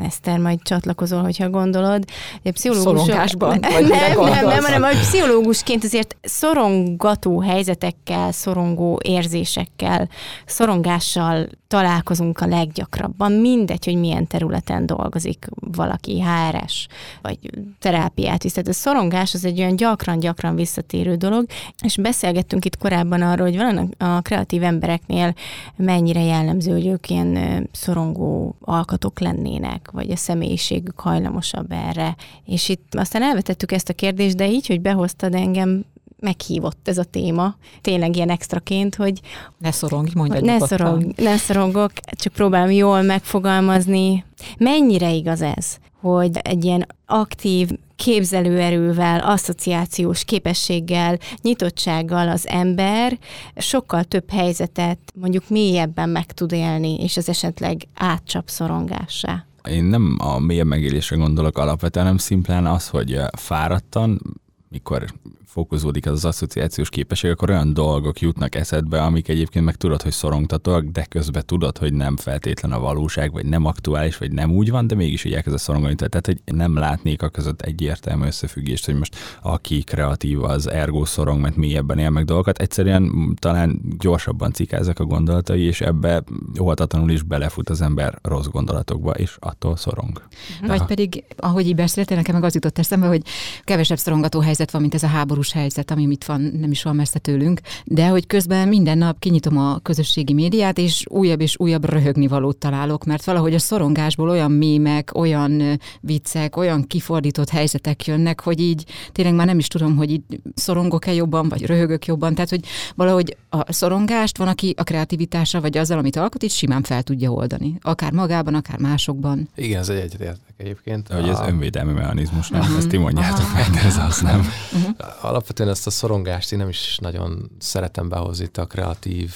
Eszter, majd csatlakozol, hogyha gondolod. A pszichológusok... Szorongásban? Nem, nem, nem, nem, hanem a pszichológusként azért szorongató helyzetekkel, szorongó érzésekkel, szorongással találkozunk a leggyakrabban. Mindegy, hogy milyen területen dolgozik valaki, HRS, vagy terápiát visz. Tehát a szorongás az egy olyan gyakran-gyakran visszatérő dolog, és beszélgettünk itt korábban arról, hogy van a kreatív embereknél mennyire jellemző, hogy ők ilyen szorongó alkatok lennének vagy a személyiségük hajlamosabb erre. És itt aztán elvetettük ezt a kérdést, de így, hogy behoztad engem, meghívott ez a téma, tényleg ilyen extraként, hogy... Ne szorongj, mondj ne, szorong, ne szorongok, csak próbálom jól megfogalmazni. Mennyire igaz ez, hogy egy ilyen aktív képzelőerővel, asszociációs képességgel, nyitottsággal az ember sokkal több helyzetet mondjuk mélyebben meg tud élni, és az esetleg átcsap szorongássá én nem a mélyebb megélésre gondolok alapvetően, hanem szimplán az, hogy fáradtan, mikor fokozódik az, az asszociációs képesség, akkor olyan dolgok jutnak eszedbe, amik egyébként meg tudod, hogy szorongtatóak, de közben tudod, hogy nem feltétlen a valóság, vagy nem aktuális, vagy nem úgy van, de mégis így elkezd szorongani. Tehát, hogy nem látnék a között egyértelmű összefüggést, hogy most aki kreatív, az ergo szorong, mert mélyebben él meg dolgokat. Egyszerűen talán gyorsabban cikáznak a gondolatai, és ebbe óhatatlanul is belefut az ember rossz gondolatokba, és attól szorong. Vagy pedig, ahogy így beszéltél, nekem meg az jutott eszembe, hogy kevesebb szorongató helyzet van, mint ez a háború háborús helyzet, ami itt van, nem is van messze tőlünk, de hogy közben minden nap kinyitom a közösségi médiát, és újabb és újabb röhögni valót találok, mert valahogy a szorongásból olyan mémek, olyan viccek, olyan kifordított helyzetek jönnek, hogy így tényleg már nem is tudom, hogy így szorongok-e jobban, vagy röhögök jobban, tehát hogy valahogy a szorongást van, aki a kreativitása, vagy azzal, amit alkot, itt simán fel tudja oldani. Akár magában, akár másokban. Igen, ez egy egyetértek egyébként. Hogy ez önvédelmi mechanizmus, nem? Uh-huh. Ezt ti mondjátok meg, de ez az nem. Uh-huh alapvetően ezt a szorongást én nem is nagyon szeretem behozni itt a kreatív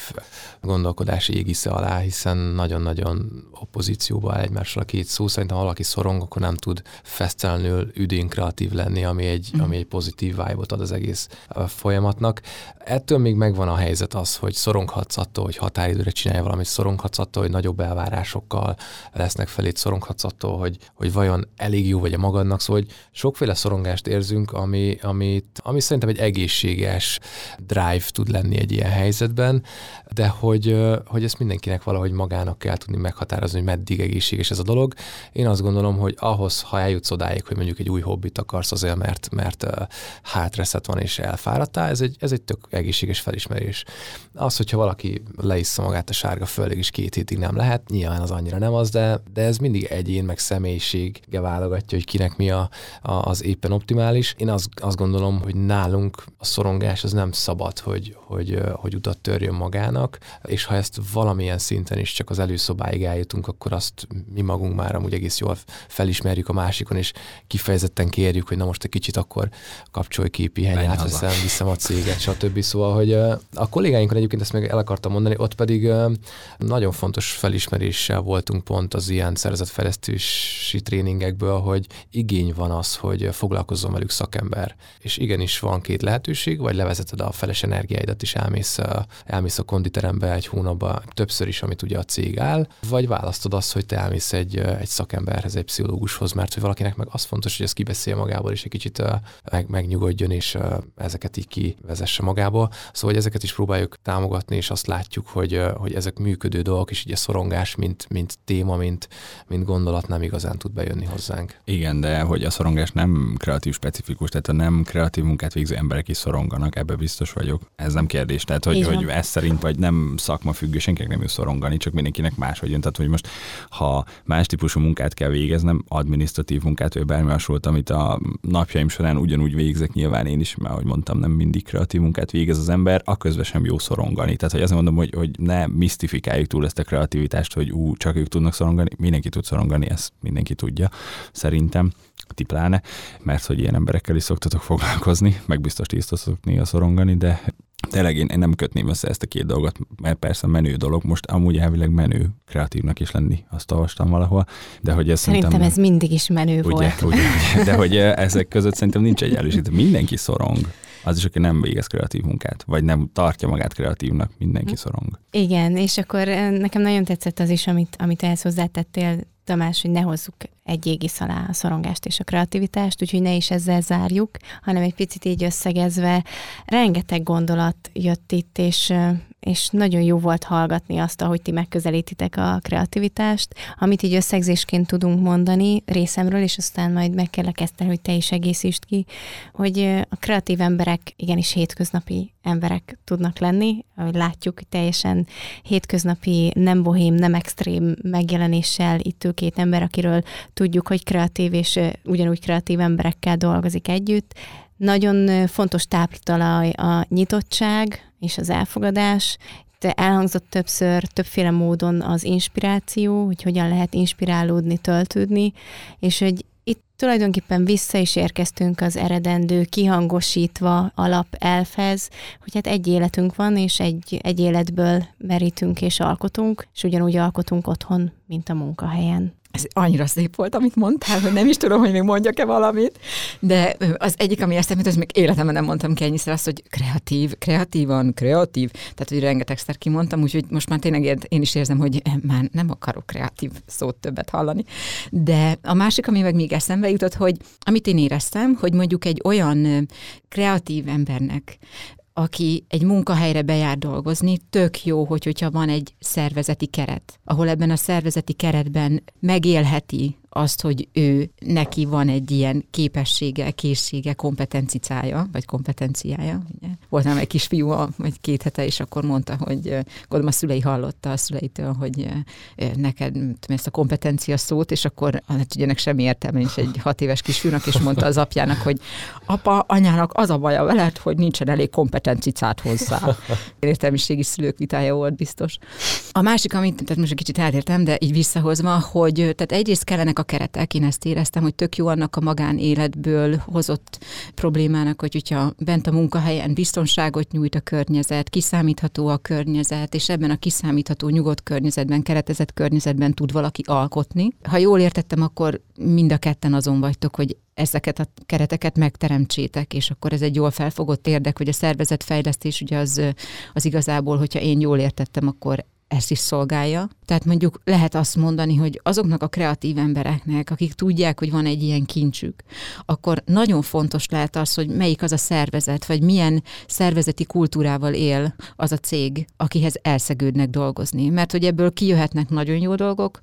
gondolkodási égisze alá, hiszen nagyon-nagyon opozícióba áll egymással a két szó. Szerintem ha valaki szorong, akkor nem tud fesztelenül üdén kreatív lenni, ami egy, mm. ami egy pozitív vibe ad az egész folyamatnak. Ettől még megvan a helyzet az, hogy szoronghatsz attól, hogy határidőre csinálja valamit, szoronghatsz attól, hogy nagyobb elvárásokkal lesznek felét, szoronghatsz attól, hogy, hogy vajon elég jó vagy a magadnak. Szóval, hogy sokféle szorongást érzünk, ami, amit, ami szerintem egy egészséges drive tud lenni egy ilyen helyzetben, de hogy, hogy ezt mindenkinek valahogy magának kell tudni meghatározni, hogy meddig egészséges ez a dolog. Én azt gondolom, hogy ahhoz, ha eljutsz odáig, hogy mondjuk egy új hobbit akarsz azért, mert, mert hátreszet van és elfáradtál, ez egy, ez egy tök egészséges felismerés. Az, hogyha valaki leissza magát a sárga földig, és két hétig nem lehet, nyilván az annyira nem az, de, de ez mindig egyén, meg személyisége válogatja, hogy kinek mi a, a, az éppen optimális. Én azt, azt gondolom, hogy nálunk a szorongás az nem szabad, hogy, hogy, hogy utat törjön magának, és ha ezt valamilyen szinten is csak az előszobáig eljutunk, akkor azt mi magunk már amúgy egész jól felismerjük a másikon, és kifejezetten kérjük, hogy na most egy kicsit akkor kapcsolj ki, pihenj, átveszem, viszem a céget, stb. Szóval, hogy a kollégáinkon egyébként ezt még el akartam mondani, ott pedig nagyon fontos felismeréssel voltunk pont az ilyen szervezetfejlesztési tréningekből, hogy igény van az, hogy foglalkozzon velük szakember. És igenis van két lehetőség, vagy levezeted a feles energiáidat, és elmész, elmész a konditerembe egy hónapba többször is, amit ugye a cég áll, vagy választod azt, hogy te elmész egy, egy szakemberhez, egy pszichológushoz, mert hogy valakinek meg az fontos, hogy ez kibeszél magából, és egy kicsit meg, megnyugodjon, és ezeket így kivezesse magából. Szóval, hogy ezeket is próbáljuk támogatni, és azt látjuk, hogy, hogy ezek működő dolgok, és ugye szorongás, mint, mint téma, mint, mint gondolat nem igazán tud bejönni hozzánk. Igen, de hogy a szorongás nem kreatív specifikus, tehát a nem kreatív munkát végző emberek is szoronganak, ebbe biztos vagyok. Ez nem kérdés. Tehát, hogy, hogy ez szerint vagy nem szakma függő, senkinek nem jön szorongani, csak mindenkinek más jön. Tehát, hogy most ha más típusú munkát kell végeznem, administratív munkát, vagy bármi hasonlót, amit a napjaim során ugyanúgy végzek, nyilván én is, mert ahogy mondtam, nem mindig kreatív munkát végez az ember, a közben sem jó szorongani. Tehát, hogy azt mondom, hogy, hogy ne misztifikáljuk túl ezt a kreativitást, hogy ú, csak ők tudnak szorongani, mindenki tud szorongani, ezt mindenki tudja, szerintem ti pláne, mert hogy ilyen emberekkel is szoktatok foglalkozni, meg biztos ti is néha szorongani, de tényleg én, én nem kötném össze ezt a két dolgot, mert persze menő dolog, most amúgy elvileg menő kreatívnak is lenni, azt olvastam valahol, de hogy ez Szerintem szerintem, ez mindig is menő ugye, volt. ugye, ugye, de hogy ezek között szerintem nincs egyenlőség, mindenki szorong. Az is, aki nem végez kreatív munkát, vagy nem tartja magát kreatívnak, mindenki Hm. szorong. Igen, és akkor nekem nagyon tetszett az is, amit, amit ehhez hozzátettél, Tamás, hogy ne hozzuk egy égisz alá a szorongást és a kreativitást, úgyhogy ne is ezzel zárjuk, hanem egy picit így összegezve. Rengeteg gondolat jött itt, és, és nagyon jó volt hallgatni azt, ahogy ti megközelítitek a kreativitást, amit így összegzésként tudunk mondani részemről, és aztán majd megkérlek Eszter, hogy te is egészítsd ki, hogy a kreatív emberek igenis hétköznapi emberek tudnak lenni, ahogy látjuk, teljesen hétköznapi, nem bohém, nem extrém megjelenéssel itt ül két ember, akiről tudjuk, hogy kreatív, és ugyanúgy kreatív emberekkel dolgozik együtt. Nagyon fontos táptalaj a nyitottság és az elfogadás. Itt elhangzott többször, többféle módon az inspiráció, hogy hogyan lehet inspirálódni, töltődni, és hogy itt tulajdonképpen vissza is érkeztünk az eredendő, kihangosítva alap elfez, hogy hát egy életünk van, és egy, egy életből merítünk és alkotunk, és ugyanúgy alkotunk otthon, mint a munkahelyen. Ez annyira szép volt, amit mondtál, hogy nem is tudom, hogy még mondjak-e valamit, de az egyik, ami eszembe jut, az még életemben nem mondtam ki ennyiszer azt, hogy kreatív, kreatívan, kreatív, tehát hogy rengetegszer kimondtam, úgyhogy most már tényleg én is érzem, hogy már nem akarok kreatív szót többet hallani. De a másik, ami meg még eszembe jutott, hogy amit én éreztem, hogy mondjuk egy olyan kreatív embernek, aki egy munkahelyre bejár dolgozni, tök jó, hogy, hogyha van egy szervezeti keret, ahol ebben a szervezeti keretben megélheti azt, hogy ő neki van egy ilyen képessége, készsége, kompetencicája, vagy kompetenciája. Ugye? Voltam egy kisfiú, vagy két hete, és akkor mondta, hogy gondolom a szülei hallotta a szüleitől, hogy neked tudom, ezt a kompetencia szót, és akkor hát ugye ennek semmi értelme nincs egy hat éves kisfiúnak, és mondta az apjának, hogy apa, anyának az a baja veled, hogy nincsen elég kompetencicát hozzá. Értelmiségi szülők vitája volt biztos. A másik, amit tehát most egy kicsit elértem, de így visszahozva, hogy tehát egyrészt kellenek a keretek, én ezt éreztem, hogy tök jó annak a magánéletből hozott problémának, hogy hogyha bent a munkahelyen biztonságot nyújt a környezet, kiszámítható a környezet, és ebben a kiszámítható nyugodt környezetben, keretezett környezetben tud valaki alkotni. Ha jól értettem, akkor mind a ketten azon vagytok, hogy ezeket a kereteket megteremtsétek, és akkor ez egy jól felfogott érdek, hogy a szervezetfejlesztés ugye az, az igazából, hogyha én jól értettem, akkor ezt is szolgálja. Tehát mondjuk lehet azt mondani, hogy azoknak a kreatív embereknek, akik tudják, hogy van egy ilyen kincsük, akkor nagyon fontos lehet az, hogy melyik az a szervezet, vagy milyen szervezeti kultúrával él az a cég, akihez elszegődnek dolgozni. Mert hogy ebből kijöhetnek nagyon jó dolgok,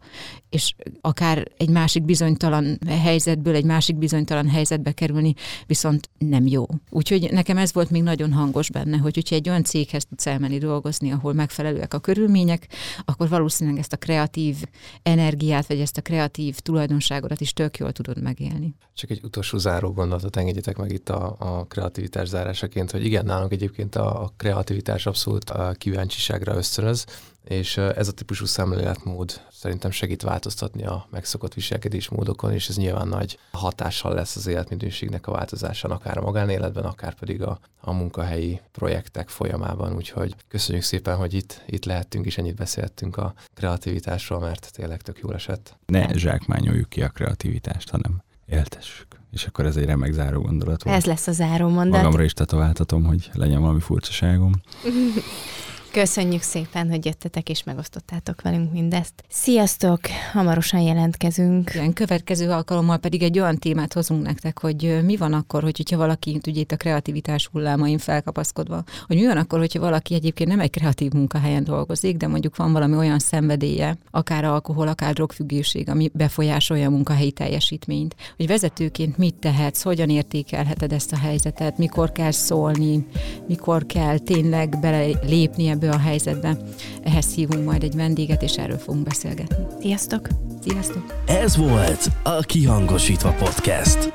és akár egy másik bizonytalan helyzetből egy másik bizonytalan helyzetbe kerülni, viszont nem jó. Úgyhogy nekem ez volt még nagyon hangos benne, hogy hogyha egy olyan céghez tudsz elmenni dolgozni, ahol megfelelőek a körülmények, akkor valószínűleg ezt a kreatív energiát, vagy ezt a kreatív tulajdonságodat is tök jól tudod megélni. Csak egy utolsó záró gondolatot engedjetek meg itt a, a kreativitás zárásaként, hogy igen, nálunk egyébként a, a kreativitás abszolút a kíváncsiságra ösztönöz, és ez a típusú szemléletmód szerintem segít változtatni a megszokott viselkedésmódokon, és ez nyilván nagy hatással lesz az életminőségnek a változásán, akár a magánéletben, akár pedig a, a munkahelyi projektek folyamában. Úgyhogy köszönjük szépen, hogy itt, itt lehettünk, és ennyit beszéltünk a kreativitásról, mert tényleg tök jól esett. Ne zsákmányoljuk ki a kreativitást, hanem éltessük. És akkor ez egy remek záró gondolat volt. Ez lesz a záró mondat. Magamra is tetováltatom, hogy legyen valami furcsaságom. Köszönjük szépen, hogy jöttetek és megosztottátok velünk mindezt. Sziasztok! Hamarosan jelentkezünk. Igen, következő alkalommal pedig egy olyan témát hozunk nektek, hogy mi van akkor, hogy, hogyha valaki, ugye itt a kreativitás hullámain felkapaszkodva, hogy mi van akkor, hogyha valaki egyébként nem egy kreatív munkahelyen dolgozik, de mondjuk van valami olyan szenvedélye, akár alkohol, akár drogfüggőség, ami befolyásolja a munkahelyi teljesítményt. Hogy vezetőként mit tehetsz, hogyan értékelheted ezt a helyzetet, mikor kell szólni, mikor kell tényleg belelépni ebbe a helyzetbe. Ehhez hívunk majd egy vendéget, és erről fogunk beszélgetni. Sziasztok! Sziasztok! Ez volt a Kihangosítva Podcast.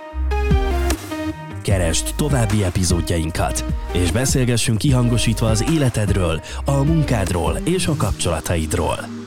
Keresd további epizódjainkat, és beszélgessünk kihangosítva az életedről, a munkádról és a kapcsolataidról.